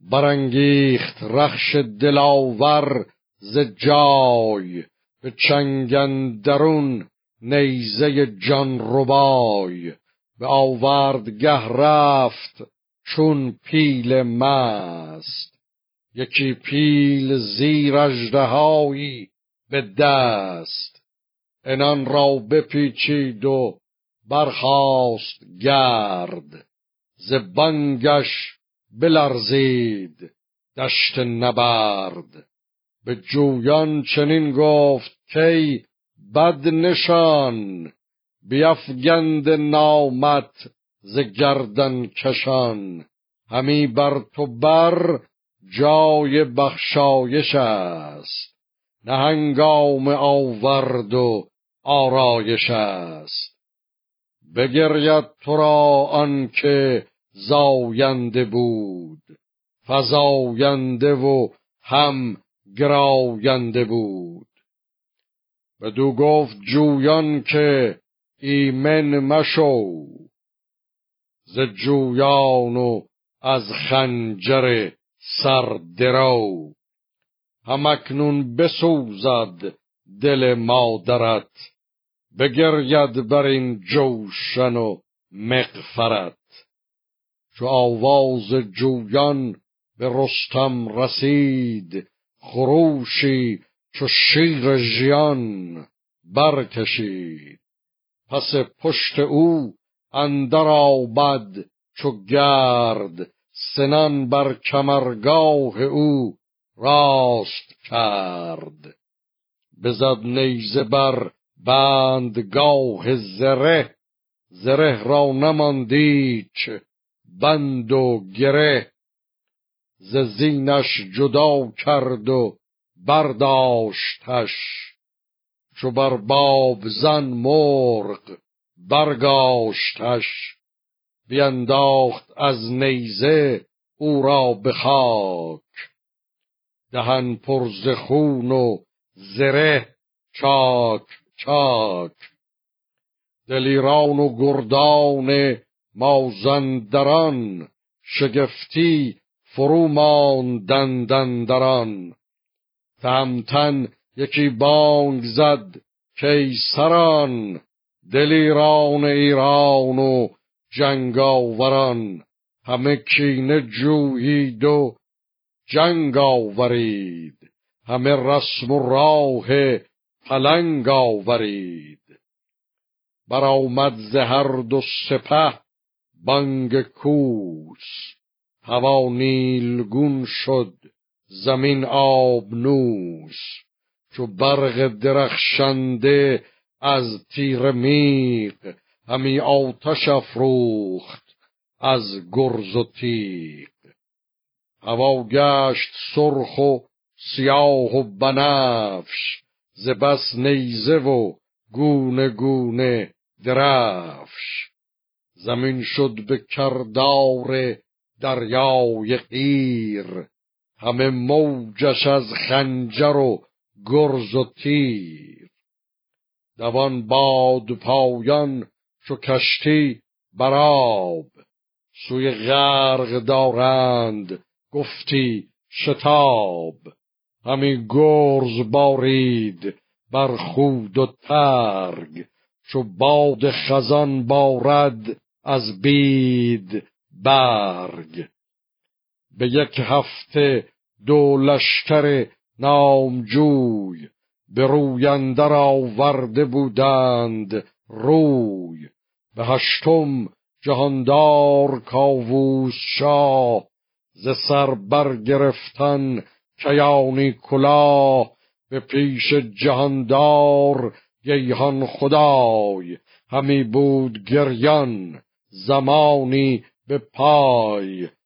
برانگیخت رخش دلاور ز جای به چنگندرون نیزه جان ربای. به آوردگه رفت چون پیل مست. یکی پیل زیر اژدهایی به دست. انان را بپیچید و برخاست گرد. ز بانگش بلرزید دشت نبرد. به جویان چنین گفت کی بد نشان بیفگند نامت ز گردن کشان. همی بر تو بر جای بخشایش است نه هنگام آورد و آرایش است. بگرید تو را آنکه زاینده بود. فزاینده و هم گراینده بود. بدو گفت جویان که ایمن مشو. ز جویان و از خنجر سر درو. همکنون بسوزد دل مادرت بگرید بر این جوشن و مغفرت. چو آواز جویان به رستم رسید خروشی چو شیر ژیان برکشید. پس پشت او اندر آمد چو گرد سنان بر کمرگاه او راست کرد. بزد نیزه بر بندگاه زره زره را نماندیچ بند و گره ز زینش جدا کرد و برداشتش. چو بر باب زن مرغ برگاشتش. بینداخت از نیزه او را به خاک. دهن پرز خون و زره چاک چاک. دلیران و گردان مازندران شگفتی فرو ماندندندران تهمتن یکی بانگ زد کیسران دلیران ایران و جنگاوران. همه کینه جویید و جنگ آورید. همه رسم و راه پلنگ آورید. برآمد ز هر دو سپه بانگ کوس هوا نیلگون شد زمین آبنوس چو برق درخشنده از تیر میغ همی آتش افروخت از گرز و تیغ. هوا گشت سرخ و سیاه و بنفش ز بس نیزه و گونه گونه درفش. زمین شد به کردار دریای قیر. همه موجش از خنجر و گرز و تیر. دوان باد پایان چو کشتی براب سوی غرق دارند گفتی شتاب. همی گرز بارید بر خود و ترگ. چو باد خزان بارد از بید برگ. به یک هفته دو لشکر نامجوی به رویندر آورده بودند روی. به هشتم جهاندار کاووس شاه ز سر برگرفتن کیانی کلاه. به پیش جهاندار گیهان خدای. همی بود گریان. زمانی به پای